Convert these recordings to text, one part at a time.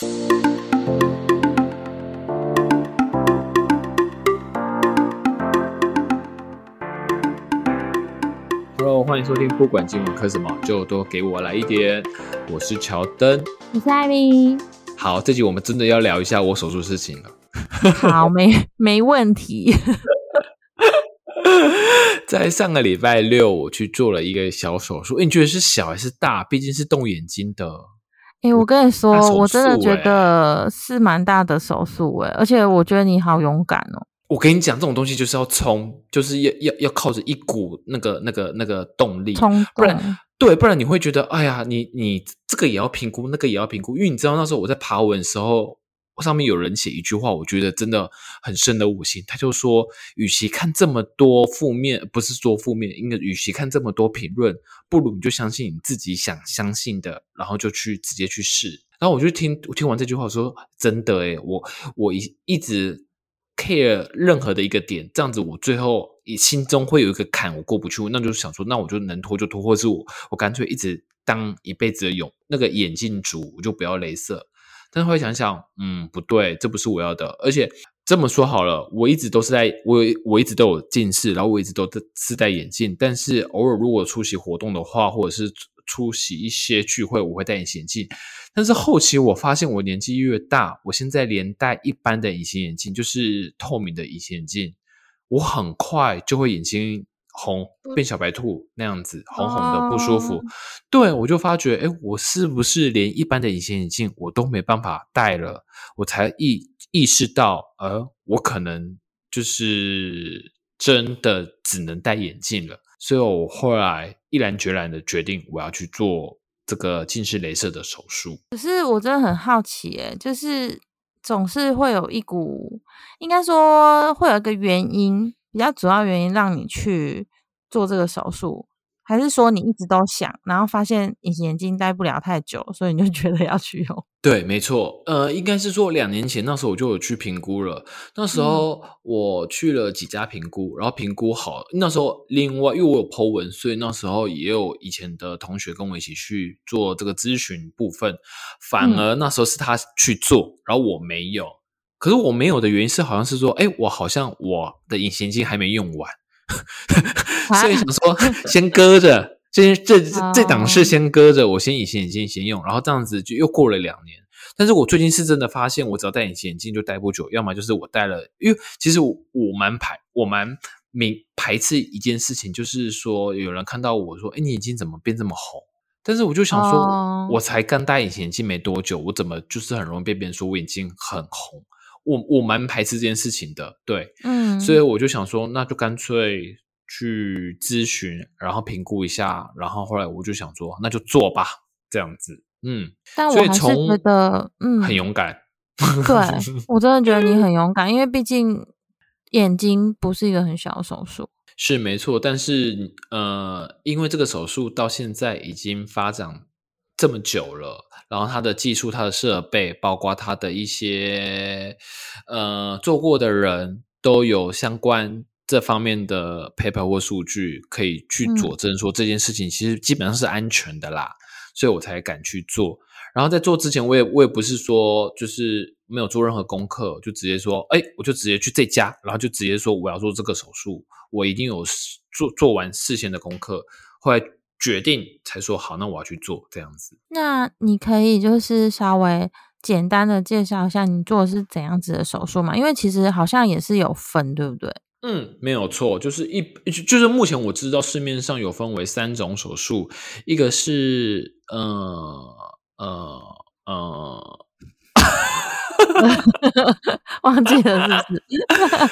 Hello，欢迎收听，不管今晚磕什么，就多给我来一点。我是乔登，我是艾米。好，这集我们真的要聊一下我手术事情了。好，没 没问题。在上个礼拜六，我去做了一个小手术。你觉得是小还是大？毕竟是动眼睛的。哎，我跟你说，我真的觉得是蛮大的手术哎，而且我觉得你好勇敢哦。我跟你讲，这种东西就是要冲，就是要要要靠着一股那个那个那个动力，冲不然对，不然你会觉得，哎呀，你你这个也要评估，那个也要评估，因为你知道那时候我在爬文的时候，上面有人写一句话，我觉得真的很深的五心，他就说，与其看这么多负面，不是说负面，应该与其看这么多评论，不如你就相信你自己想相信的，然后就去直接去试。然后我就听听完这句话，说真的，诶我我一一直。care 任何的一个点，这样子我最后心中会有一个坎，我过不去，那就想说，那我就能拖就拖，或是我我干脆一直当一辈子的永那个眼镜族，我就不要镭射。但是后来想想，嗯，不对，这不是我要的。而且这么说好了，我一直都是在我我一直都有近视，然后我一直都是戴眼镜，但是偶尔如果出席活动的话，或者是出席一些聚会，我会戴隐形眼镜。但是后期我发现，我年纪越大，我现在连戴一般的隐形眼镜，就是透明的隐形眼镜，我很快就会眼睛红，变小白兔那样子，红红的不舒服。对我就发觉，哎，我是不是连一般的隐形眼镜我都没办法戴了？我才意意识到，呃，我可能就是真的只能戴眼镜了。所以我后来毅然决然的决定，我要去做。这个近视雷射的手术，可是我真的很好奇，哎就是总是会有一股，应该说会有一个原因，比较主要原因让你去做这个手术。还是说你一直都想，然后发现隐形眼镜戴不了太久，所以你就觉得要去用？对，没错。呃，应该是说两年前那时候我就有去评估了。那时候我去了几家评估，然后评估好。那时候另外因为我有 Po 文，所以那时候也有以前的同学跟我一起去做这个咨询部分。反而那时候是他去做，然后我没有。可是我没有的原因是，好像是说，哎，我好像我的隐形眼镜还没用完。所以想说，先搁着，这这这档事先搁着，我先隐形眼镜先用，然后这样子就又过了两年。但是我最近是真的发现，我只要戴隐形眼镜就戴不久，要么就是我戴了，因为其实我我蛮排，我蛮明排斥一件事情，就是说有人看到我说，哎，你眼睛怎么变这么红？但是我就想说，我才刚戴隐形眼镜没多久，我怎么就是很容易被别人说我眼睛很红？我我蛮排斥这件事情的，对，嗯，所以我就想说，那就干脆去咨询，然后评估一下，然后后来我就想说，那就做吧，这样子，嗯，但我还是觉得，嗯，很勇敢，对 我真的觉得你很勇敢，因为毕竟眼睛不是一个很小的手术，是没错，但是呃，因为这个手术到现在已经发展这么久了。然后它的技术、它的设备，包括它的一些呃做过的人都有相关这方面的 paper 或数据可以去佐证，说这件事情其实基本上是安全的啦，所以我才敢去做。然后在做之前，我也我也不是说就是没有做任何功课，就直接说，哎，我就直接去这家，然后就直接说我要做这个手术，我一定有做做完事先的功课，后来。决定才说好，那我要去做这样子。那你可以就是稍微简单的介绍一下你做的是怎样子的手术嘛？因为其实好像也是有分，对不对？嗯，没有错，就是一就是目前我知道市面上有分为三种手术，一个是呃呃呃，忘记了是不是？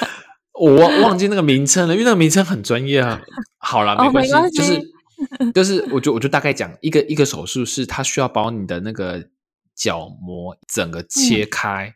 我忘忘记那个名称了，因为那个名称很专业啊。好了，没关系，就是。就是，我就我就大概讲一个一个手术，是它需要把你的那个角膜整个切开，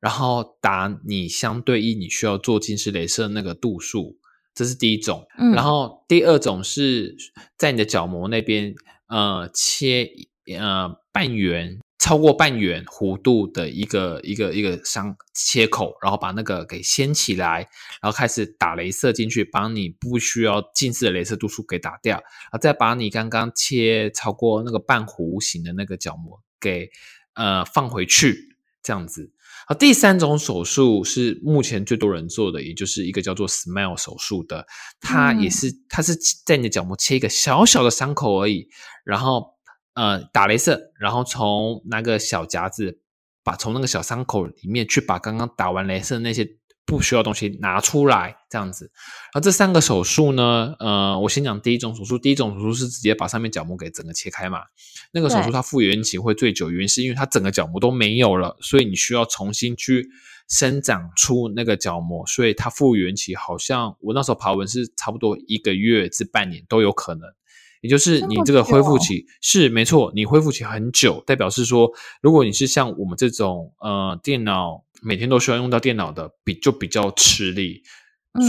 然后打你相对应你需要做近视雷射那个度数，这是第一种。然后第二种是在你的角膜那边，呃，切呃半圆。超过半圆弧度的一个一个一个伤切口，然后把那个给掀起来，然后开始打镭射进去，把你不需要近视的镭射度数给打掉，然后再把你刚刚切超过那个半弧形的那个角膜给呃放回去，这样子。好，第三种手术是目前最多人做的，也就是一个叫做 Smile 手术的，它也是它是在你的角膜切一个小小的伤口而已，然后呃打镭射，然后从那个小夹子把从那个小伤口里面去把刚刚打完镭射那些。不需要东西拿出来，这样子。而这三个手术呢，呃，我先讲第一种手术。第一种手术是直接把上面角膜给整个切开嘛。那个手术它复原期会最久，原因是因为它整个角膜都没有了，所以你需要重新去生长出那个角膜，所以它复原期好像我那时候爬文是差不多一个月至半年都有可能。也就是你这个恢复期是没错，你恢复期很久，代表是说，如果你是像我们这种呃电脑。每天都需要用到电脑的，比就比较吃力，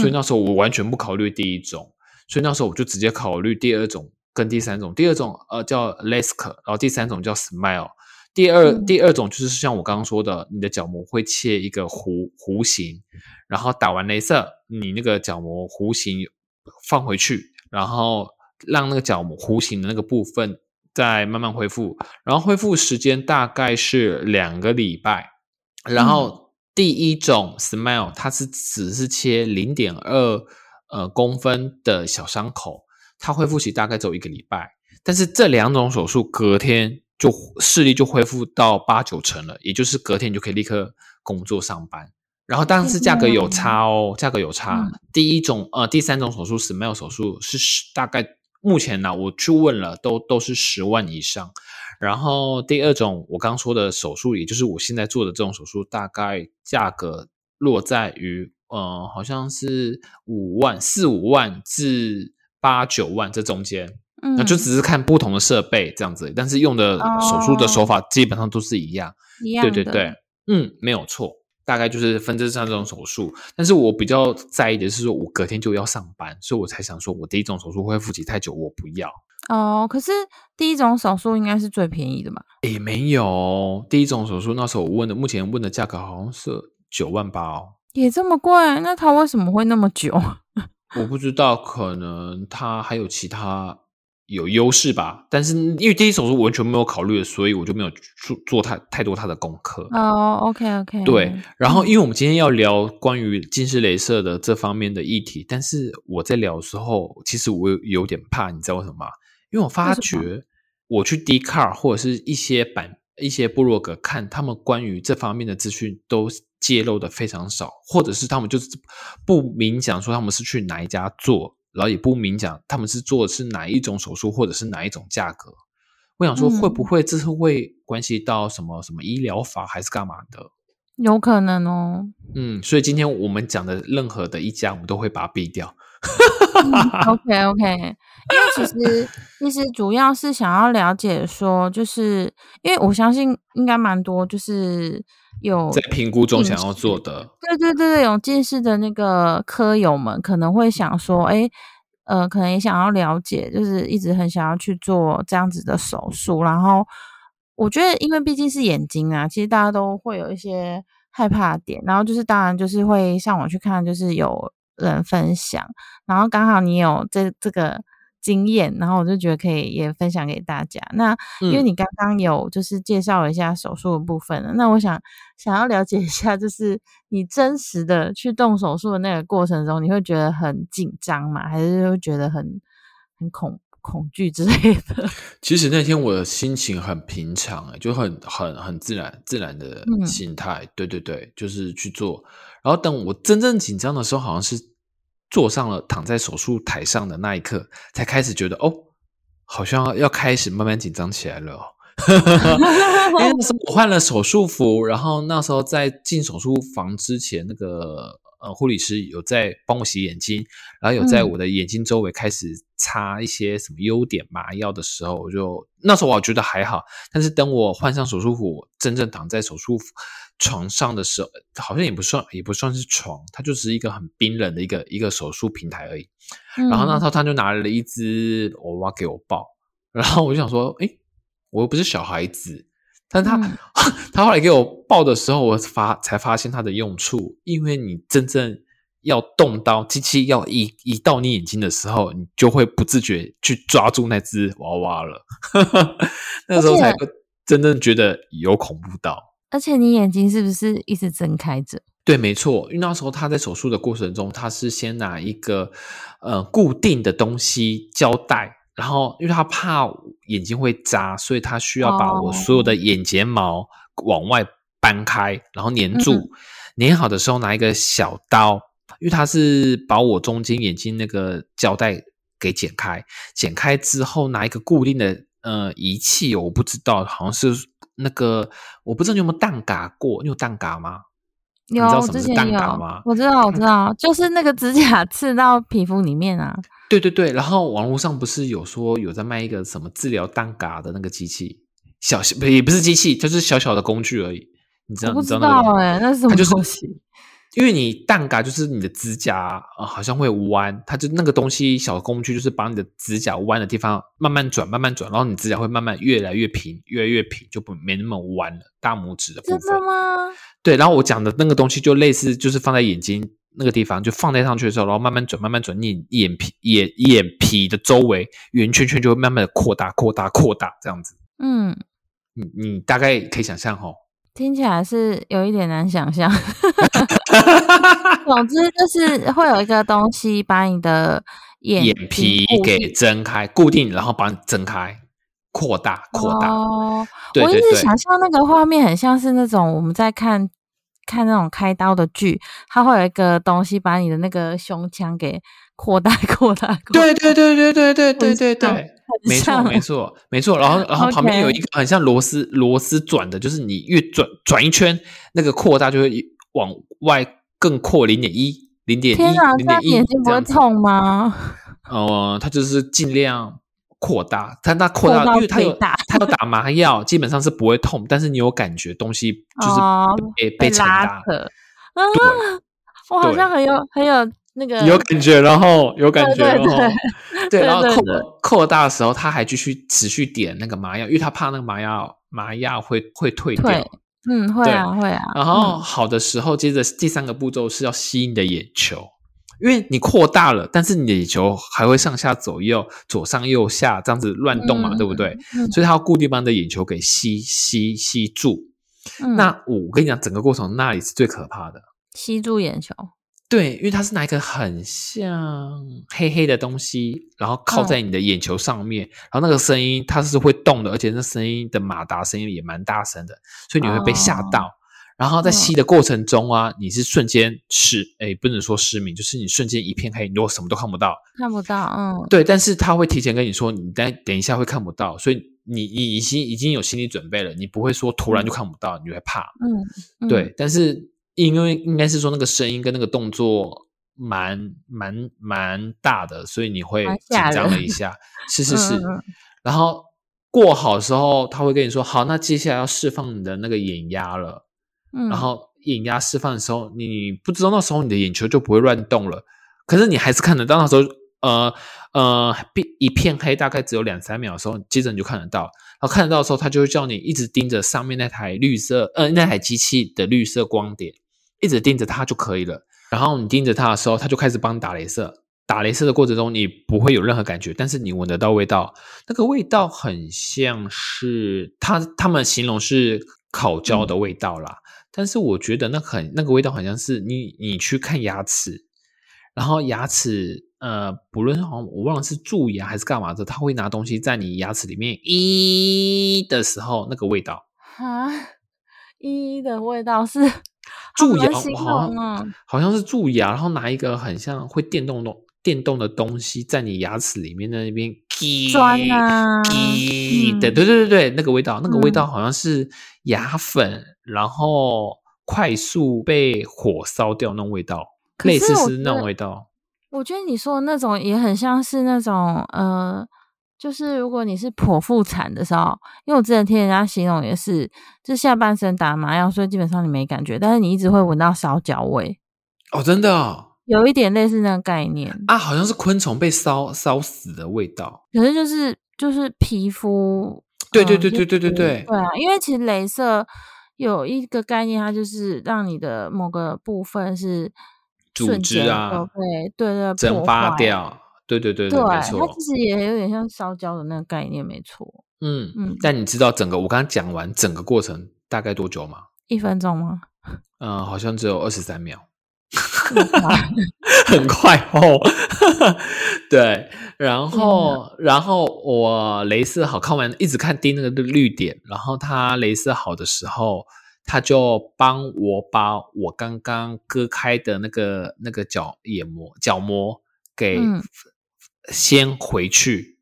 所以那时候我完全不考虑第一种，所以那时候我就直接考虑第二种跟第三种。第二种呃叫 LASIK，然后第三种叫 Smile。第二第二种就是像我刚刚说的，你的角膜会切一个弧弧形，然后打完镭射，你那个角膜弧形放回去，然后让那个角膜弧形的那个部分再慢慢恢复，然后恢复时间大概是两个礼拜。然后第一种 smile，它是只是切零点二呃公分的小伤口，它恢复期大概只有一个礼拜。但是这两种手术隔天就视力就恢复到八九成了，也就是隔天你就可以立刻工作上班。然后但是价格有差哦，价格有差。第一种呃第三种手术 smile 手术是大概目前呢我去问了都都是十万以上。然后第二种我刚说的手术，也就是我现在做的这种手术，大概价格落在于，呃，好像是五万四五万至八九万这中间，那就只是看不同的设备这样子，但是用的手术的手法基本上都是一样，一。样对对对，嗯，没有错，大概就是分这三种手术。但是我比较在意的是说，我隔天就要上班，所以我才想说，我第一种手术恢复期太久，我不要。哦，可是第一种手术应该是最便宜的嘛？诶，没有，第一种手术那时候我问的，目前问的价格好像是九万八哦，也这么贵？那它为什么会那么久？我不知道，可能它还有其他有优势吧。但是因为第一手术完全没有考虑，所以我就没有做做太太多他的功课。哦，OK OK，对。然后因为我们今天要聊关于近视雷射的这方面的议题，但是我在聊的时候，其实我有点怕，你知道为什么吗？因为我发觉，我去 d c a r 或者是一些版、一些部落格看，他们关于这方面的资讯都揭露的非常少，或者是他们就是不明讲说他们是去哪一家做，然后也不明讲他们是做的是哪一种手术，或者是哪一种价格。我想说，会不会这是会关系到什么什么医疗法，还是干嘛的？有可能哦。嗯，所以今天我们讲的任何的一家，我们都会把它毙掉。OK OK，因为其实其实主要是想要了解说，就是因为我相信应该蛮多，就是有在评估中想要做的，对对对对，有近视的那个科友们可能会想说，哎，呃，可能也想要了解，就是一直很想要去做这样子的手术。然后我觉得，因为毕竟是眼睛啊，其实大家都会有一些害怕点，然后就是当然就是会上网去看，就是有。人分享，然后刚好你有这这个经验，然后我就觉得可以也分享给大家。那因为你刚刚有就是介绍了一下手术的部分，那我想想要了解一下，就是你真实的去动手术的那个过程中，你会觉得很紧张吗？还是会觉得很很恐恐惧之类的？其实那天我的心情很平常，就很很很自然自然的心态。对对对，就是去做。然后等我真正紧张的时候，好像是。坐上了躺在手术台上的那一刻，才开始觉得哦，好像要开始慢慢紧张起来了。因为那时候我换了手术服，然后那时候在进手术房之前，那个呃护理师有在帮我洗眼睛，然后有在我的眼睛周围开始擦一些什么优点麻药的时候，我就那时候我觉得还好。但是等我换上手术服，真正躺在手术服。床上的时候，好像也不算，也不算是床，它就是一个很冰冷的一个一个手术平台而已。然后那时候他就拿了一只娃娃给我抱，然后我就想说，诶，我又不是小孩子。但他 他后来给我抱的时候，我发才发现它的用处，因为你真正要动刀机器要移移到你眼睛的时候，你就会不自觉去抓住那只娃娃了。那时候才真正觉得有恐怖到。而且你眼睛是不是一直睁开着？对，没错，因为那时候他在手术的过程中，他是先拿一个呃固定的东西胶带，然后因为他怕眼睛会扎，所以他需要把我所有的眼睫毛往外搬开，然后粘住。粘好的时候拿一个小刀，因为他是把我中间眼睛那个胶带给剪开，剪开之后拿一个固定的呃仪器，我不知道，好像是那个我不知道你有没有蛋嘎过，你有蛋嘎吗？有，我之前有，我知道，我知道，就是那个指甲刺到皮肤里面啊。对对对，然后网络上不是有说有在卖一个什么治疗蛋嘎的那个机器，小不也不是机器，就是小小的工具而已。你知道？不知道哎，那是什么东西？因为你蛋嘎就是你的指甲啊，好像会弯，它就那个东西小工具就是把你的指甲弯的地方慢慢转，慢慢转，然后你指甲会慢慢越来越平，越来越平，就不没那么弯了。大拇指的部分。真的吗？对，然后我讲的那个东西就类似，就是放在眼睛那个地方，就放在上去的时候，然后慢慢转，慢慢转，你眼皮眼眼皮的周围圆圈圈就会慢慢的扩大，扩大，扩大，这样子。嗯，你你大概可以想象哦。听起来是有一点难想象，总之就是会有一个东西把你的眼眼皮给睁开、固定，然后把你睁开、扩大、扩大。哦，我一直想象那个画面很像是那种我们在看看那种开刀的剧，它会有一个东西把你的那个胸腔给扩大、扩大。对对对对对对对对对。没错，没错，没错。然后，然后旁边有一个很像螺丝，螺丝转的，就是你越转转一圈，那个扩大就会往外更扩零点一、零点一、零点一，眼睛不会痛吗？哦，他就是尽量扩大，它那扩大，因为他有他有打麻药，基本上是不会痛，但是你有感觉东西就是被被拉扯。啊，我好像很有很有。那个有感觉，然后有感觉，然后对，然后扩扩大的时候，他还继续持续点那个麻药，因为他怕那个麻药麻药会会退掉。嗯，会啊，会啊。然后好的时候，接着第三个步骤是要吸你的眼球，因为你扩大了，但是你的眼球还会上下左右、左上右下这样子乱动嘛，对不对？所以它要固定把你的眼球给吸吸吸住。那我跟你讲，整个过程那里是最可怕的，吸住眼球。对，因为它是拿一个很像黑黑的东西，然后靠在你的眼球上面，然后那个声音它是会动的，而且那声音的马达声音也蛮大声的，所以你会被吓到。然后在吸的过程中啊，你是瞬间失，哎，不能说失明，就是你瞬间一片黑，你如果什么都看不到，看不到，嗯，对。但是他会提前跟你说，你等等一下会看不到，所以你你已经已经有心理准备了，你不会说突然就看不到，你会怕，嗯，对。但是。因为应该是说那个声音跟那个动作蛮蛮蛮大的，所以你会紧张了一 下。是是是，然后过好的时候，他会跟你说：“好，那接下来要释放你的那个眼压了。”嗯，然后眼压释放的时候，你不知道那时候你的眼球就不会乱动了，可是你还是看得到。那时候，呃呃，一片黑，大概只有两三秒的时候，接着你就看得到。然后看得到的时候，他就会叫你一直盯着上面那台绿色，呃，那台机器的绿色光点。一直盯着它就可以了。然后你盯着它的时候，它就开始帮你打镭射。打镭射的过程中，你不会有任何感觉，但是你闻得到味道。那个味道很像是他他们形容是烤焦的味道啦。但是我觉得那很那个味道好像是你你去看牙齿，然后牙齿呃，不论好像我忘了是蛀牙还是干嘛的，他会拿东西在你牙齿里面咦的时候，那个味道啊，咦的味道是。蛀牙，好像好像是蛀牙，然后拿一个很像会电动的电动的东西在你牙齿里面的那边钻啊，对对对对对，那个味道，那个味道好像是牙粉，然后快速被火烧掉那种味道，类似是那种味道。我觉得你说的那种也很像是那种呃。就是如果你是剖腹产的时候，因为我之前听人家形容也是，就下半身打麻药，所以基本上你没感觉，但是你一直会闻到烧焦味。哦，真的，有一点类似那个概念啊，好像是昆虫被烧烧死的味道。可是就是就是皮肤，对对对对对对对，对啊，因为其实镭射有一个概念，它就是让你的某个部分是组织啊，对对对，蒸发掉。对对对对，没错，它其实也有点像烧焦的那个概念，没错。嗯嗯，但你知道整个我刚刚讲完整个过程大概多久吗？一分钟吗？嗯，好像只有二十三秒，很快哦。对，然后然后我镭射好看完，一直看盯那个绿点，然后它镭射好的时候，他就帮我把我刚刚割开的那个那个角眼膜角膜给先回去。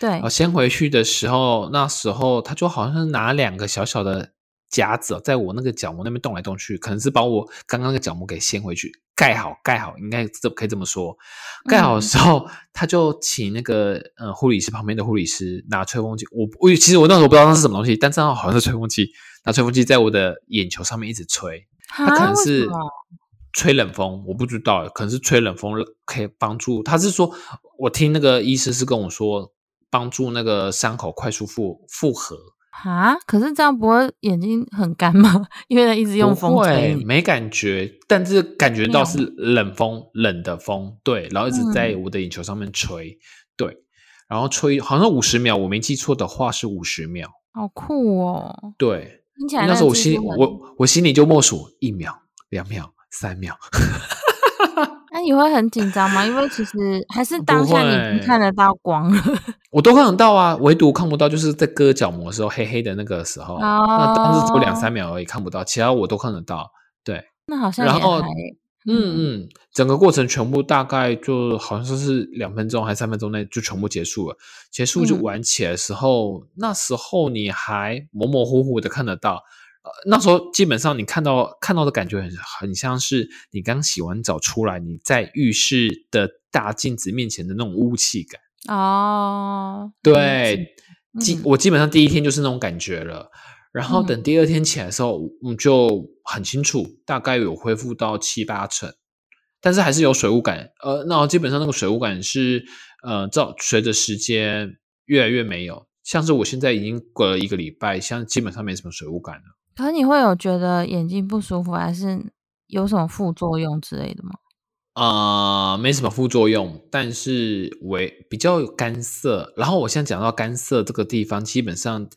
对，我先回去的时候，那时候他就好像是拿两个小小的夹子，在我那个角膜那边动来动去，可能是把我刚刚那个角膜给掀回去，盖好，盖好，应该这可以这么说。盖好的时候，他就请那个呃护理师旁边的护理师拿吹风机，我我其实我那时候不知道那是什么东西，但正好好像是吹风机，拿吹风机在我的眼球上面一直吹，他可能是吹冷风，我不知道，可能是吹冷风可以帮助。他是说，我听那个医师是跟我说。帮助那个伤口快速复复合啊？可是这样不会眼睛很干吗？因为一直用风吹，没感觉，但是感觉到是冷风，冷的风，对，然后一直在我的眼球上面吹，对，然后吹好像五十秒，我没记错的话是五十秒，好酷哦！对，听起来那时候我心我我心里就默数一秒、两秒、三秒。那你会很紧张吗？因为其实还是当下你看得到光，我都看得到啊，唯独看不到就是在割角膜的时候黑黑的那个时候，那当时只有两三秒而已看不到，其他我都看得到。对，那好像然后嗯嗯，整个过程全部大概就好像是两分钟还是三分钟内就全部结束了。结束就玩起来的时候，那时候你还模模糊糊的看得到。那时候基本上你看到看到的感觉很很像是你刚洗完澡出来，你在浴室的大镜子面前的那种雾气感哦。对，基我基本上第一天就是那种感觉了。然后等第二天起来的时候，我就很清楚，大概有恢复到七八成，但是还是有水雾感。呃，那基本上那个水雾感是呃，照随着时间越来越没有，像是我现在已经过了一个礼拜，像基本上没什么水雾感了。可你会有觉得眼睛不舒服，还是有什么副作用之类的吗？啊，没什么副作用，但是为比较干涩。然后我现在讲到干涩这个地方，基本上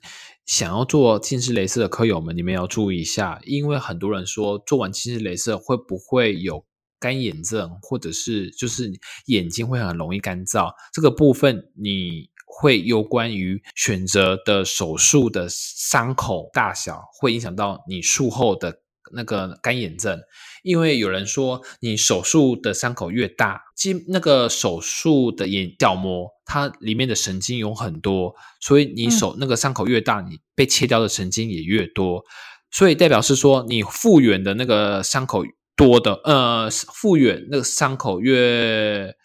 想要做近视雷射的科友们，你们要注意一下，因为很多人说做完近视雷射会不会有干眼症，或者是就是眼睛会很容易干燥，这个部分你。会有关于选择的手术的伤口大小，会影响到你术后的那个干眼症。因为有人说，你手术的伤口越大，即那个手术的眼角膜，它里面的神经有很多，所以你手那个伤口越大，你被切掉的神经也越多，所以代表是说，你复原的那个伤口多的，呃，复原那个伤口越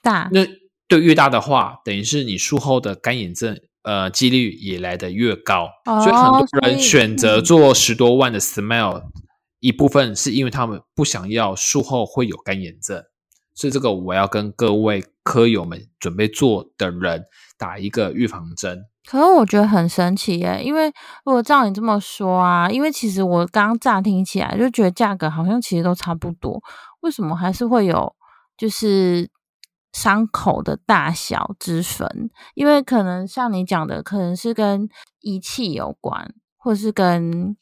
大，那。就越大的话，等于是你术后的干眼症，呃，几率也来得越高。所以很多人选择做十多万的 Smile，一部分是因为他们不想要术后会有干眼症。所以这个我要跟各位科友们准备做的人打一个预防针。可是我觉得很神奇耶，因为如果照你这么说啊，因为其实我刚刚乍听起来就觉得价格好像其实都差不多，为什么还是会有就是？伤口的大小之分，因为可能像你讲的，可能是跟仪器有关，或是跟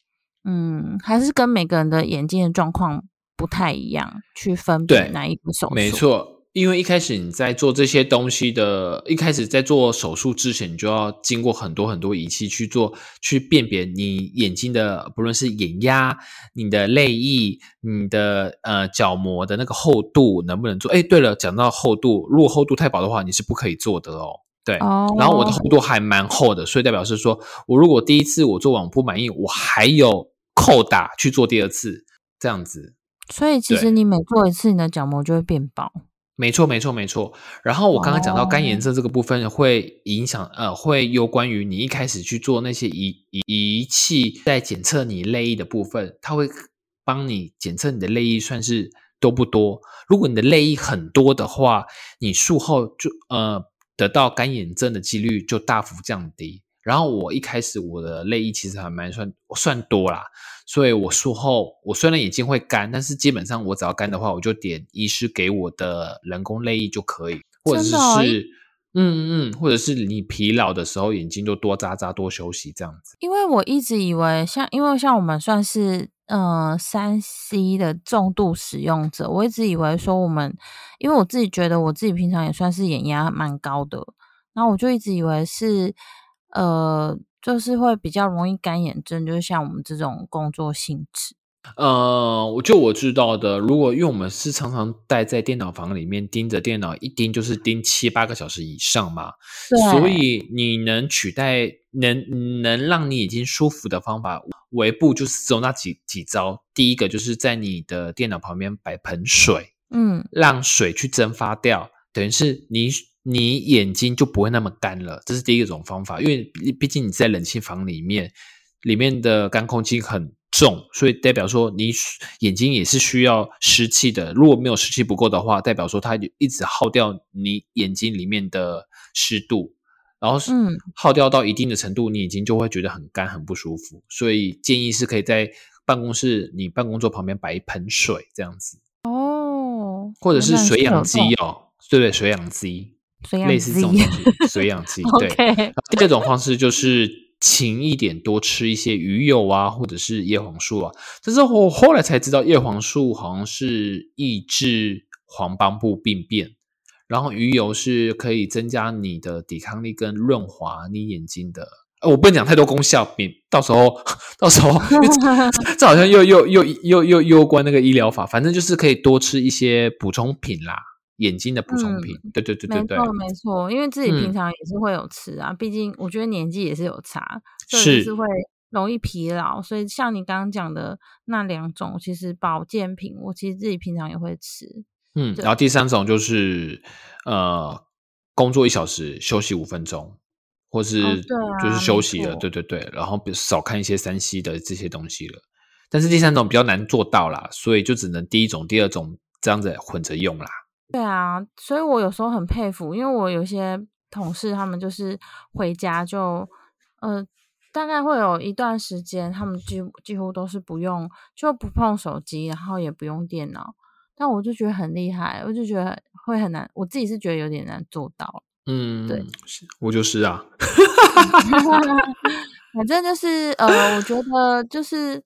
嗯，还是跟每个人的眼睛的状况不太一样，去分辨哪一部手术。没错。因为一开始你在做这些东西的，一开始在做手术之前，你就要经过很多很多仪器去做，去辨别你眼睛的，不论是眼压、你的泪液、你的呃角膜的那个厚度能不能做。哎，对了，讲到厚度，如果厚度太薄的话，你是不可以做的哦。对，然后我的厚度还蛮厚的，所以代表是说我如果第一次我做完不满意，我还有扣打去做第二次这样子。所以其实你每做一次，你的角膜就会变薄。没错，没错，没错。然后我刚刚讲到干眼症这个部分，会影响呃，会有关于你一开始去做那些仪仪仪器在检测你泪液的部分，它会帮你检测你的泪液算是多不多。如果你的泪液很多的话，你术后就呃得到干眼症的几率就大幅降低。然后我一开始我的泪液其实还蛮算算多啦。所以我术后，我虽然眼睛会干，但是基本上我只要干的话，我就点医师给我的人工泪液就可以，或者是嗯嗯，或者是你疲劳的时候，眼睛就多眨眨，多休息这样子。因为我一直以为，像因为像我们算是嗯三 C 的重度使用者，我一直以为说我们，因为我自己觉得我自己平常也算是眼压蛮高的，然后我就一直以为是呃，就是会比较容易干眼症，就是像我们这种工作性质。呃，我就我知道的，如果因为我们是常常待在电脑房里面盯着电脑，一盯就是盯七八个小时以上嘛，所以你能取代能能让你已经舒服的方法，尾部就是只有那几几招。第一个就是在你的电脑旁边摆盆水，嗯，让水去蒸发掉，等于是你你眼睛就不会那么干了，这是第一种方法。因为毕竟你在冷气房里面，里面的干空气很。重，所以代表说你眼睛也是需要湿气的。如果没有湿气不够的话，代表说它一直耗掉你眼睛里面的湿度，然后嗯，耗掉到一定的程度，你眼睛就会觉得很干、很不舒服。所以建议是可以在办公室你办公桌旁边摆一盆水这样子哦，或者是水养机哦，对对，水养机，类似这种东西，水养鸡。对，第二种方式就是。勤一点，多吃一些鱼油啊，或者是叶黄素啊。但是我后来才知道，叶黄素好像是抑制黄斑部病变，然后鱼油是可以增加你的抵抗力跟润滑你眼睛的。呃，我不能讲太多功效，免到时候到时候 这好像又又又又又又关那个医疗法。反正就是可以多吃一些补充品啦。眼睛的补充品，对对对对对，没错没错，因为自己平常也是会有吃啊，毕竟我觉得年纪也是有差，是会容易疲劳，所以像你刚刚讲的那两种，其实保健品我其实自己平常也会吃。嗯，然后第三种就是呃，工作一小时休息五分钟，或是就是休息了，对对对，然后少看一些三 C 的这些东西了。但是第三种比较难做到啦，所以就只能第一种、第二种这样子混着用啦。对啊，所以我有时候很佩服，因为我有些同事，他们就是回家就，呃，大概会有一段时间，他们几几乎都是不用，就不碰手机，然后也不用电脑。但我就觉得很厉害，我就觉得会很难，我自己是觉得有点难做到。嗯，对，我就是啊，反正就是呃，我觉得就是。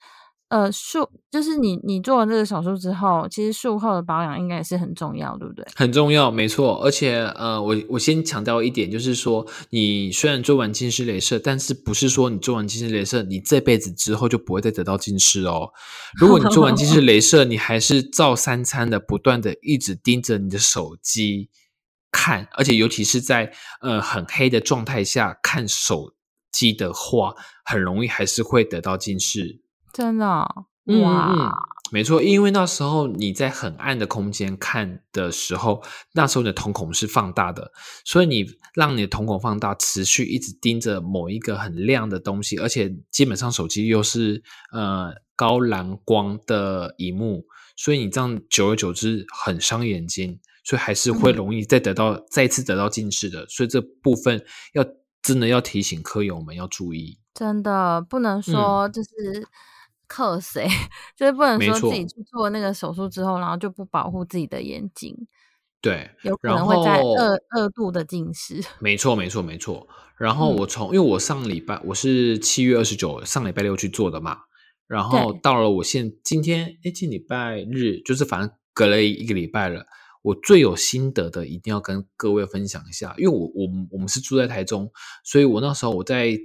呃，术就是你，你做完这个手术之后，其实术后的保养应该也是很重要，对不对？很重要，没错。而且，呃，我我先强调一点，就是说，你虽然做完近视雷射，但是不是说你做完近视雷射，你这辈子之后就不会再得到近视哦。如果你做完近视雷射，你还是照三餐的，不断的一直盯着你的手机看，而且尤其是在呃很黑的状态下看手机的话，很容易还是会得到近视。真的哇，没错，因为那时候你在很暗的空间看的时候，那时候你的瞳孔是放大的，所以你让你的瞳孔放大，持续一直盯着某一个很亮的东西，而且基本上手机又是呃高蓝光的荧幕，所以你这样久而久之很伤眼睛，所以还是会容易再得到再次得到近视的，所以这部分要真的要提醒科友们要注意，真的不能说就是。克谁？就是不能说自己去做那个手术之后，然后就不保护自己的眼睛。对，有可能会在二二度的近视。没错，没错，没错。然后我从，因为我上礼拜我是七月二十九上礼拜六去做的嘛，然后到了我现今天，哎，今礼拜日就是反正隔了一个礼拜了。我最有心得的，一定要跟各位分享一下，因为我我我们是住在台中，所以我那时候我在。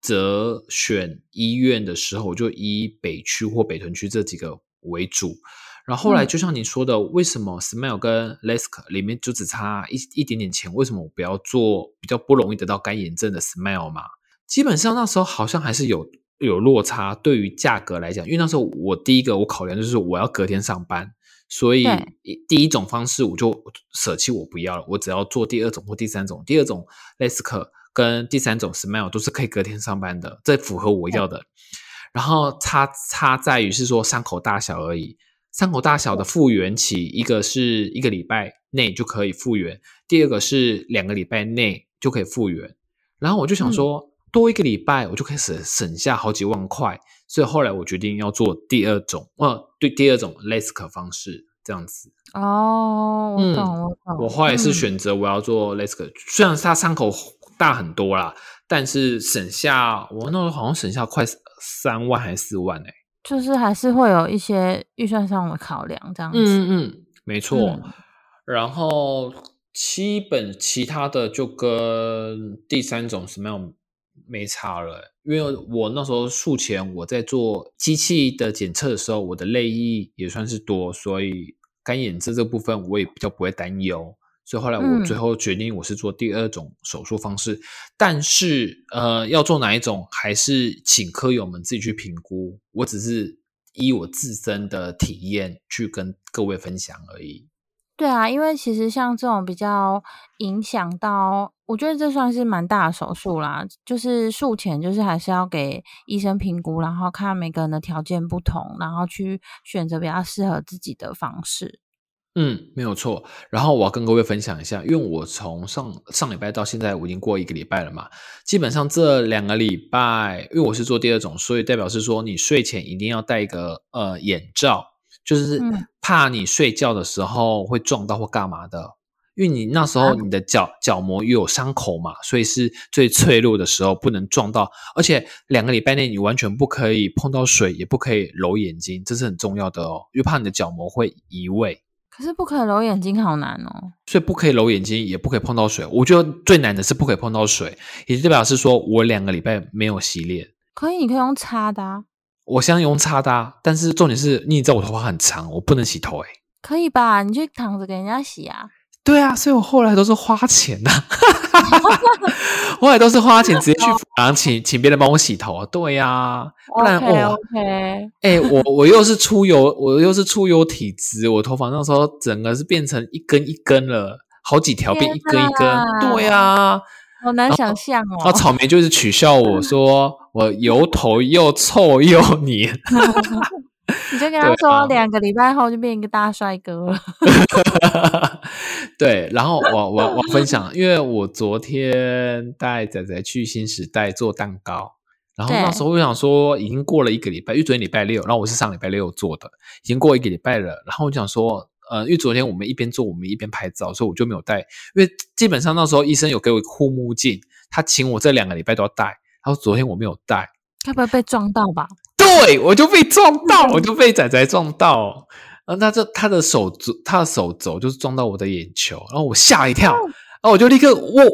择选医院的时候，我就以北区或北屯区这几个为主。然后后来，就像你说的，为什么 Smile 跟 Lesk 里面就只差一一点点钱？为什么我不要做比较不容易得到干眼症的 Smile 嘛？基本上那时候好像还是有有落差，对于价格来讲，因为那时候我第一个我考量就是我要隔天上班，所以第一种方式我就舍弃我不要了，我只要做第二种或第三种。第二种 Lesk。跟第三种 Smile 都是可以隔天上班的，这符合我要的。然后差差在于是说伤口大小而已，伤口大小的复原期，一个是一个礼拜内就可以复原，第二个是两个礼拜内就可以复原。然后我就想说，多一个礼拜我就可以省省下好几万块，所以后来我决定要做第二种，呃，对，第二种 l a s k 方式。这样子。哦，我懂，我懂。我后来是选择我要做 LASIK，虽然它伤口大很多啦，但是省下我那时候好像省下快三万还是四万哎，就是还是会有一些预算上的考量这样子。嗯嗯，没错。然后基本其他的就跟第三种什么样没差了，因为我那时候术前我在做机器的检测的时候，我的泪液也算是多，所以干眼症这部分我也比较不会担忧。所以后来我最后决定我是做第二种手术方式，但是呃要做哪一种还是请科友们自己去评估，我只是依我自身的体验去跟各位分享而已。对啊，因为其实像这种比较影响到，我觉得这算是蛮大的手术啦。就是术前就是还是要给医生评估，然后看每个人的条件不同，然后去选择比较适合自己的方式。嗯，没有错。然后我要跟各位分享一下，因为我从上上礼拜到现在，我已经过一个礼拜了嘛。基本上这两个礼拜，因为我是做第二种，所以代表是说，你睡前一定要戴一个呃眼罩，就是怕你睡觉的时候会撞到或干嘛的。因为你那时候你的角角膜又有伤口嘛，所以是最脆弱的时候，不能撞到。而且两个礼拜内你完全不可以碰到水，也不可以揉眼睛，这是很重要的哦，因为怕你的角膜会移位。可是不可以揉眼睛，好难哦。所以不可以揉眼睛，也不可以碰到水。我觉得最难的是不可以碰到水，也就表示说我两个礼拜没有洗脸。可以，你可以用擦的。啊我想用擦的，啊但是重点是，你知道我头发很长，我不能洗头哎。可以吧？你去躺着给人家洗啊。对啊，所以我后来都是花钱呐，后来都是花钱直接去服装请请别人帮我洗头。啊对呀，不然我哎，我我又是出油，我又是出油体质，我头发那时候整个是变成一根一根了，好几条变一根一根。对呀，好难想象哦。然后草莓就是取笑我说 我油头又臭又黏。你就跟他说，两个礼拜后就变一个大帅哥了。对，然后我我我分享，因为我昨天带仔仔去新时代做蛋糕，然后那时候我想说，已经过了一个礼拜，因为昨天礼拜六，然后我是上礼拜六做的，已经过一个礼拜了。然后我想说，呃，因为昨天我们一边做，我们一边拍照，所以我就没有带。因为基本上那时候医生有给我护目镜，他请我这两个礼拜都要戴，然后昨天我没有戴，该不会被撞到吧？对，我就被撞到，我就被仔仔撞到，然后他这他的手肘，他的手肘就是撞到我的眼球，然后我吓一跳，然后我就立刻握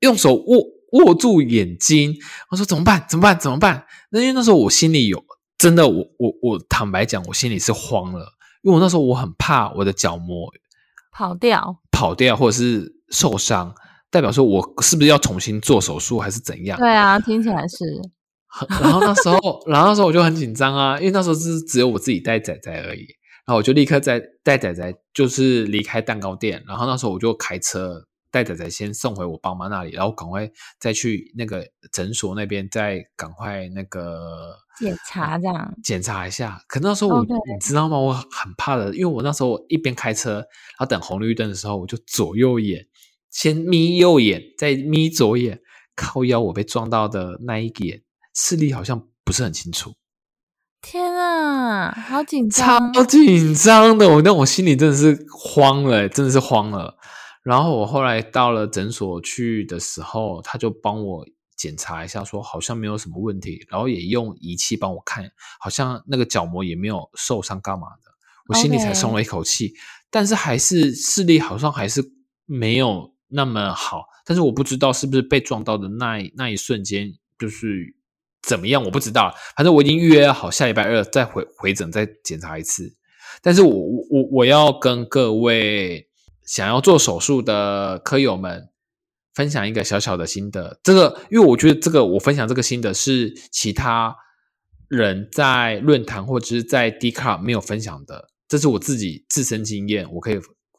用手握握住眼睛，我说怎么办？怎么办？怎么办？那因为那时候我心里有真的，我我我坦白讲，我心里是慌了，因为我那时候我很怕我的角膜跑掉，跑掉或者是受伤，代表说我是不是要重新做手术还是怎样？对啊，听起来是。然后那时候，然后那时候我就很紧张啊，因为那时候是只有我自己带仔仔而已。然后我就立刻在带仔仔，就是离开蛋糕店。然后那时候我就开车带仔仔先送回我爸妈那里，然后赶快再去那个诊所那边再赶快那个检查这样检查一下。可那时候我你知道吗？我很怕的，因为我那时候我一边开车，然后等红绿灯的时候，我就左右眼先眯右眼，再眯左眼，靠腰我被撞到的那一眼。视力好像不是很清楚，天啊，好紧张，超紧张的，我那我心里真的是慌了，真的是慌了。然后我后来到了诊所去的时候，他就帮我检查一下，说好像没有什么问题，然后也用仪器帮我看，好像那个角膜也没有受伤，干嘛的，我心里才松了一口气。但是还是视力好像还是没有那么好，但是我不知道是不是被撞到的那那一瞬间就是。怎么样？我不知道，反正我已经预约好下礼拜二再回回诊再检查一次。但是我我我要跟各位想要做手术的科友们分享一个小小的心得。这个，因为我觉得这个我分享这个心得是其他人在论坛或者是在 d c a r 没有分享的，这是我自己自身经验，我可以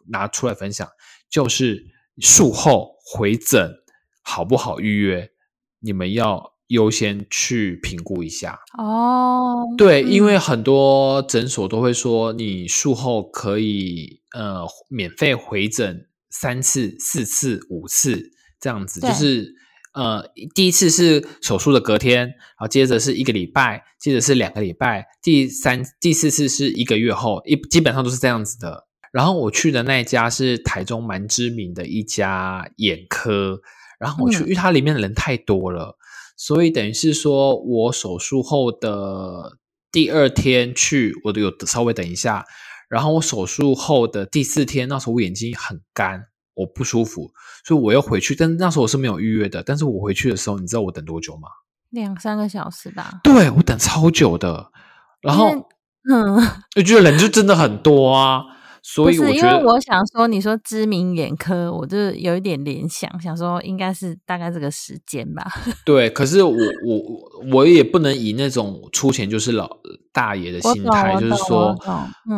拿出来分享。就是术后回诊好不好预约？你们要。优先去评估一下。哦，对，因为很多诊所都会说，你术后可以呃免费回诊三次、四次、五次这样子，就是呃第一次是手术的隔天，然后接着是一个礼拜，接着是两个礼拜，第三、第四次是一个月后，一基本上都是这样子的。然后我去的那一家是台中蛮知名的一家眼科，然后我去，因为它里面的人太多了，所以等于是说我手术后的第二天去，我都有稍微等一下，然后我手术后的第四天，那时候我眼睛很干，我不舒服，所以我又回去，但那时候我是没有预约的，但是我回去的时候，你知道我等多久吗？两三个小时吧。对，我等超久的，然后嗯，我觉得人就真的很多啊。所以我觉得，我想说，你说知名眼科，我就有一点联想，想说应该是大概这个时间吧。对，可是我我我也不能以那种出钱就是老大爷的心态，就是说，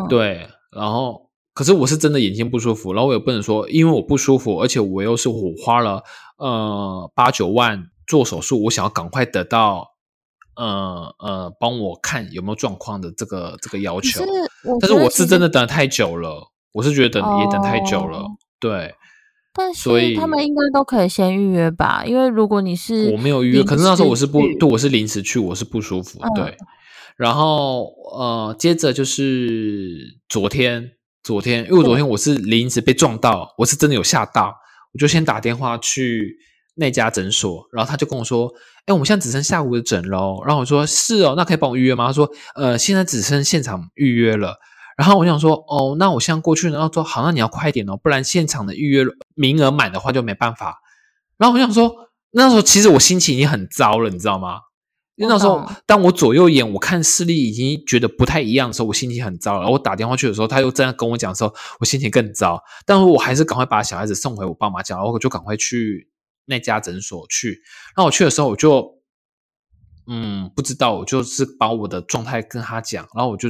对。然后，可是我是真的眼睛不舒服，然后我也不能说，因为我不舒服，而且我又是我花了呃八九万做手术，我想要赶快得到呃呃帮我看有没有状况的这个这个要求。但是我是真的等太久了，我是觉得等也等太久了，对。但所以他们应该都可以先预约吧？因为如果你是我没有预约，可是那时候我是不对，我是临时去，我是不舒服，对。然后呃，接着就是昨天，昨天因为昨天我是临时被撞到，我是真的有吓到，我就先打电话去那家诊所，然后他就跟我说。哎，我们现在只剩下午的诊喽。然后我说是哦，那可以帮我预约吗？他说呃，现在只剩现场预约了。然后我想说哦，那我现在过去呢。他说好，那你要快点哦，不然现场的预约名额满的话就没办法。然后我想说，那时候其实我心情已经很糟了，你知道吗？因为那时候当我左右眼我看视力已经觉得不太一样的时候，我心情很糟然后。我打电话去的时候，他又这样跟我讲的时候，我心情更糟。但是我还是赶快把小孩子送回我爸妈家，然后我就赶快去。那家诊所去，那我去的时候，我就嗯不知道，我就是把我的状态跟他讲，然后我就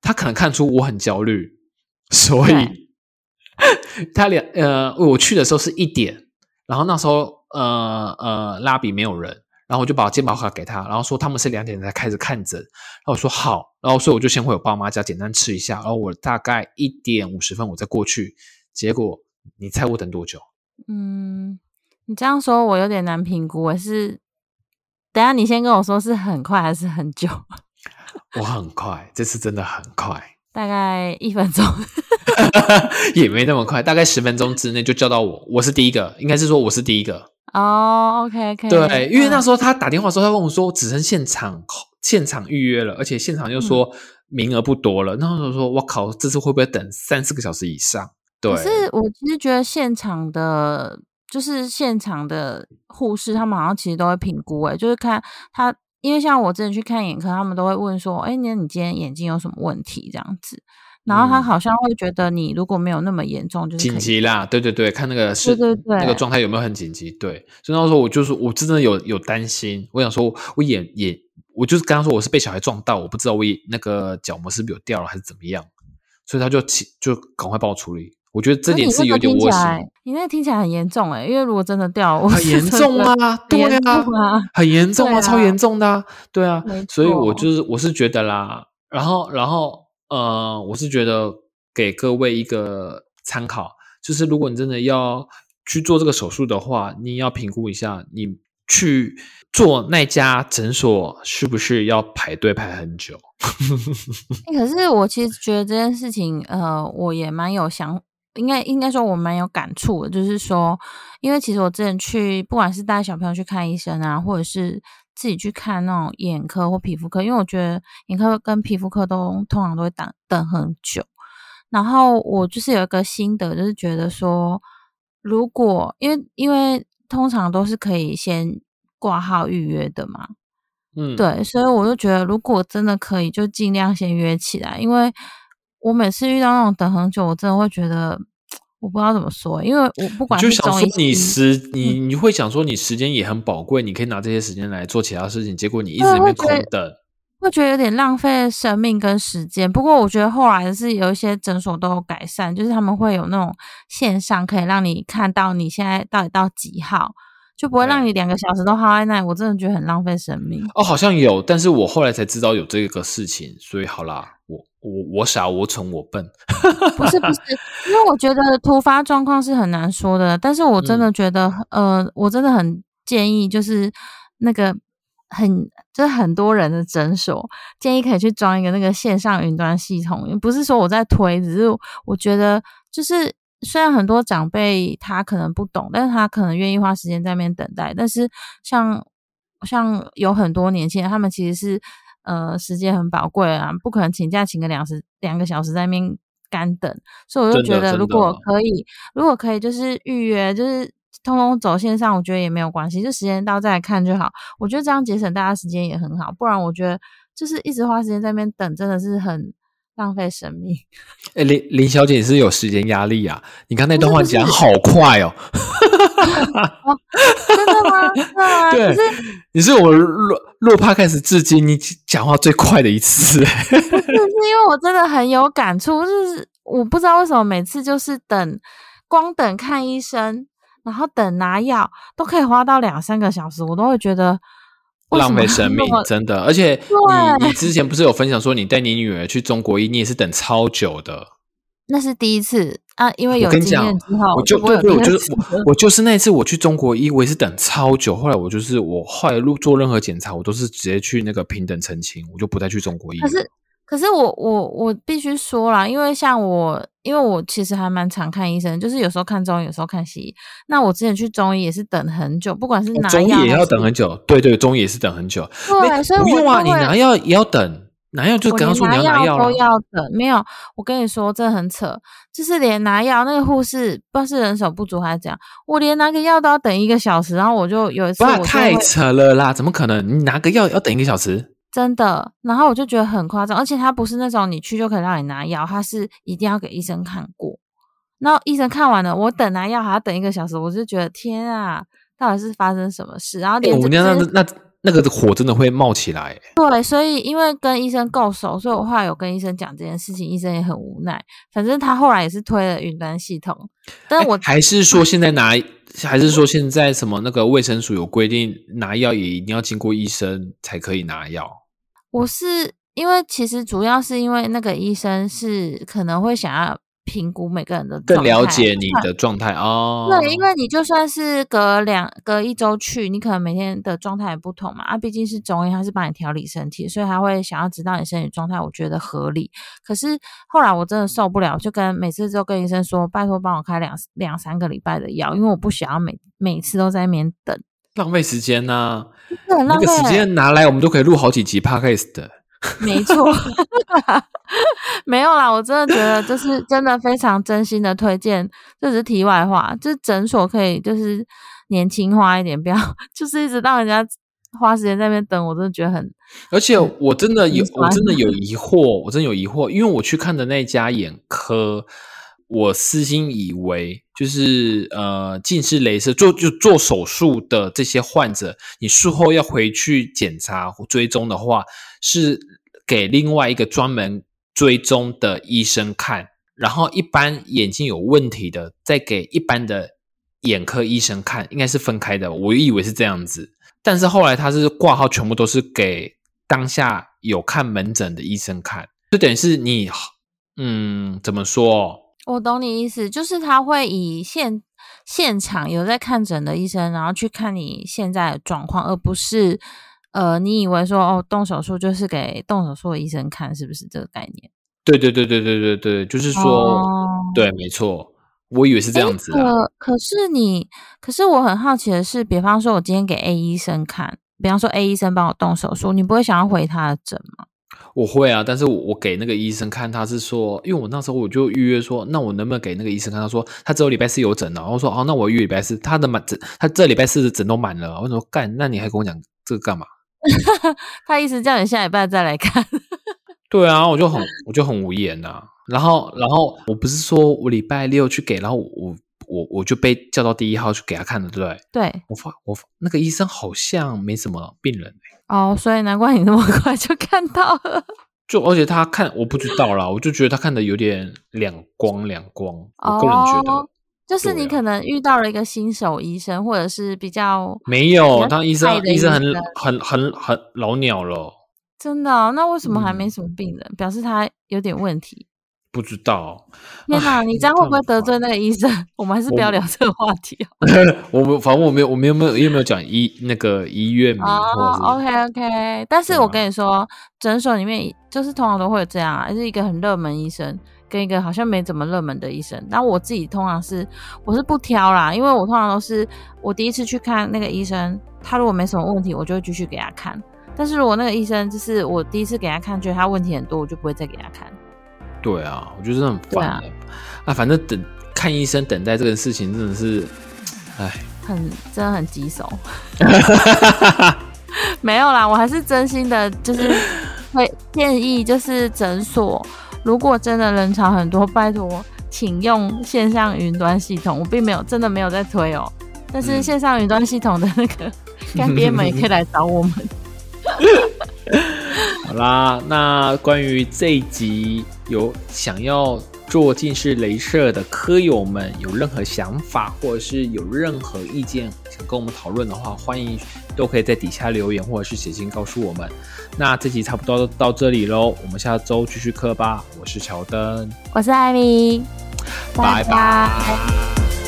他可能看出我很焦虑，所以 他两呃我去的时候是一点，然后那时候呃呃拉比没有人，然后我就把健保卡给他，然后说他们是两点才开始看诊，然后我说好，然后所以我就先回我爸妈家简单吃一下，然后我大概一点五十分我再过去，结果你猜我等多久？嗯。你这样说，我有点难评估。我是等下你先跟我说是很快还是很久？我很快，这次真的很快，大概一分钟，也没那么快，大概十分钟之内就叫到我。我是第一个，应该是说我是第一个。哦，OK，OK。对，因为那时候他打电话说，他跟我说只剩现场现场预约了，而且现场又说名额不多了。那时候说，我靠，这次会不会等三四个小时以上？对，可是我其实觉得现场的。就是现场的护士，他们好像其实都会评估，哎，就是看他，因为像我之前去看眼科，他们都会问说，哎，那你今天眼睛有什么问题这样子？然后他好像会觉得你如果没有那么严重，就是紧急啦，对对对，看那个是，对对对，那个状态有没有很紧急？对，所以那时候我就是我真的有有担心，我想说我眼眼，我就是刚刚说我是被小孩撞到，我不知道我眼那个角膜是不是有掉了还是怎么样，所以他就起就赶快帮我处理。我觉得这点是有点窝心。你那听起来很严重哎，因为如果真的掉，很严重啊，对啊，很严重啊，超严重的，对啊。所以我就是我是觉得啦，然后然后呃，我是觉得给各位一个参考，就是如果你真的要去做这个手术的话，你要评估一下，你去做那家诊所是不是要排队排很久。可是我其实觉得这件事情，呃，我也蛮有想。应该应该说，我蛮有感触的，就是说，因为其实我之前去，不管是带小朋友去看医生啊，或者是自己去看那种眼科或皮肤科，因为我觉得眼科跟皮肤科都通常都会等等很久。然后我就是有一个心得，就是觉得说，如果因为因为通常都是可以先挂号预约的嘛，嗯，对，所以我就觉得，如果真的可以，就尽量先约起来，因为。我每次遇到那种等很久，我真的会觉得我不知道怎么说，因为我不管就想说你时你你会想说你时间也很宝贵，你可以拿这些时间来做其他事情，结果你一直没空等，会觉得有点浪费生命跟时间。不过我觉得后来是有一些诊所都有改善，就是他们会有那种线上可以让你看到你现在到底到几号。就不会让你两个小时都耗在那里，我真的觉得很浪费生命。哦，好像有，但是我后来才知道有这个事情，所以好啦，我我我傻，我蠢，我笨。不是不是，因为我觉得突发状况是很难说的，但是我真的觉得，呃，我真的很建议，就是那个很就是很多人的诊所，建议可以去装一个那个线上云端系统。不是说我在推，只是我觉得就是虽然很多长辈他可能不懂，但是他可能愿意花时间在那边等待。但是像像有很多年轻人，他们其实是呃时间很宝贵啊，不可能请假请个两时两个小时在那边干等。所以我就觉得，如果可以，如果可以，就是预约，就是。通通走线上，我觉得也没有关系，就时间到再来看就好。我觉得这样节省大家时间也很好，不然我觉得就是一直花时间在那边等，真的是很浪费生命。哎，林林小姐，你是有时间压力啊？你刚那段话讲好快哦！真的吗？对，你是我落落趴开始至今你讲话最快的一次。是是因为我真的很有感触，就是我不知道为什么每次就是等，光等看医生。然后等拿药都可以花到两三个小时，我都会觉得浪费生命，真的。而且你你之前不是有分享说你带你女儿去中国医，你也是等超久的。那是第一次啊，因为有经验之后，我就对对，我就是我我就是那一次我去中国医，我也是等超久。后来我就是我后来录做任何检查，我都是直接去那个平等澄清，我就不再去中国医。可是。可是我我我必须说啦，因为像我，因为我其实还蛮常看医生，就是有时候看中医，有时候看西医。那我之前去中医也是等很久，不管是拿中医也要等很久，对对，中医也是等很久。对，所以不用啊，你拿药也要等，拿药就刚刚说你要拿药都要等。没有，我跟你说，这很扯，就是连拿药那个护士，不知道是人手不足还是怎样，我连拿个药都要等一个小时。然后我就有一次，太扯了啦，怎么可能？你拿个药要等一个小时？真的，然后我就觉得很夸张，而且他不是那种你去就可以让你拿药，他是一定要给医生看过。然后医生看完了，我等拿药还要等一个小时，我就觉得天啊，到底是发生什么事？然后连我那那那那个火真的会冒起来。对，所以因为跟医生够熟，所以我后来有跟医生讲这件事情，医生也很无奈。反正他后来也是推了云端系统，但我还是说现在拿，还是说现在什么那个卫生署有规定，拿药也一定要经过医生才可以拿药。我是因为其实主要是因为那个医生是可能会想要评估每个人的更了解你的状态哦。对，因为你就算是隔两隔一周去，你可能每天的状态也不同嘛。啊，毕竟是中医，他是帮你调理身体，所以他会想要知道你身体状态，我觉得合理。可是后来我真的受不了，就跟每次都跟医生说，拜托帮我开两两三个礼拜的药，因为我不想要每每次都在那边等。浪费时间呐！那个时间拿来，我们都可以录好几集 podcast 的。没错，没有啦，我真的觉得就是真的非常真心的推荐。这只是题外话，就是诊所可以就是年轻化一点，不要就是一直让人家花时间在那边等。我真的觉得很，而且我真的有，我真的有疑惑，我真的有疑惑，因为我去看的那家眼科。我私心以为，就是呃，近视雷射做就做手术的这些患者，你术后要回去检查追踪的话，是给另外一个专门追踪的医生看，然后一般眼睛有问题的，再给一般的眼科医生看，应该是分开的。我以为是这样子，但是后来他是挂号全部都是给当下有看门诊的医生看，就等于是你，嗯，怎么说？我懂你意思，就是他会以现现场有在看诊的医生，然后去看你现在的状况，而不是呃，你以为说哦，动手术就是给动手术的医生看，是不是这个概念？对对对对对对对，就是说，对，没错，我以为是这样子。可可是你，可是我很好奇的是，比方说我今天给 A 医生看，比方说 A 医生帮我动手术，你不会想要回他的诊吗？我会啊，但是我我给那个医生看，他是说，因为我那时候我就预约说，那我能不能给那个医生看？他说他只有礼拜四有诊的，然后说哦，那我预礼拜四，他的满诊，他这礼拜四的诊都满了。我说干，那你还跟我讲这个干嘛？他意思叫你下礼拜再来看。对啊，我就很我就很无言呐。然后然后我不是说我礼拜六去给，然后我我我就被叫到第一号去给他看了，对不对？对，我发我那个医生好像没什么病人哦，所以难怪你那么快就看到了。就而且他看我不知道啦，我就觉得他看的有点两光两光。我个人觉得，就是你可能遇到了一个新手医生，或者是比较没有，他医生医生很很很很老鸟了。真的？那为什么还没什么病人？表示他有点问题。不知道。天哪，你这样会不会得罪那个医生？我们还是不要聊这个话题哦。我们反正我没有，我们有没有有没有讲医那个医院名？哦，OK OK。但是我跟你说，诊所里面就是通常都会有这样啊，是一个很热门医生跟一个好像没怎么热门的医生。那我自己通常是我是不挑啦，因为我通常都是我第一次去看那个医生，他如果没什么问题，我就会继续给他看。但是如果那个医生就是我第一次给他看，觉得他问题很多，我就不会再给他看。对啊，我觉得很烦啊！啊，反正等看医生等待这个事情真的是，哎，很真的很棘手。没有啦，我还是真心的，就是 会建议，就是诊所如果真的人潮很多，拜托请用线上云端系统。我并没有真的没有在推哦，但是线上云端系统的那个 干爹们也可以来找我们。好啦，那关于这一集有想要做近视镭射的科友们，有任何想法或者是有任何意见想跟我们讨论的话，欢迎都可以在底下留言或者是写信告诉我们。那这集差不多到这里喽，我们下周继续课吧。我是乔登，我是艾米，拜拜。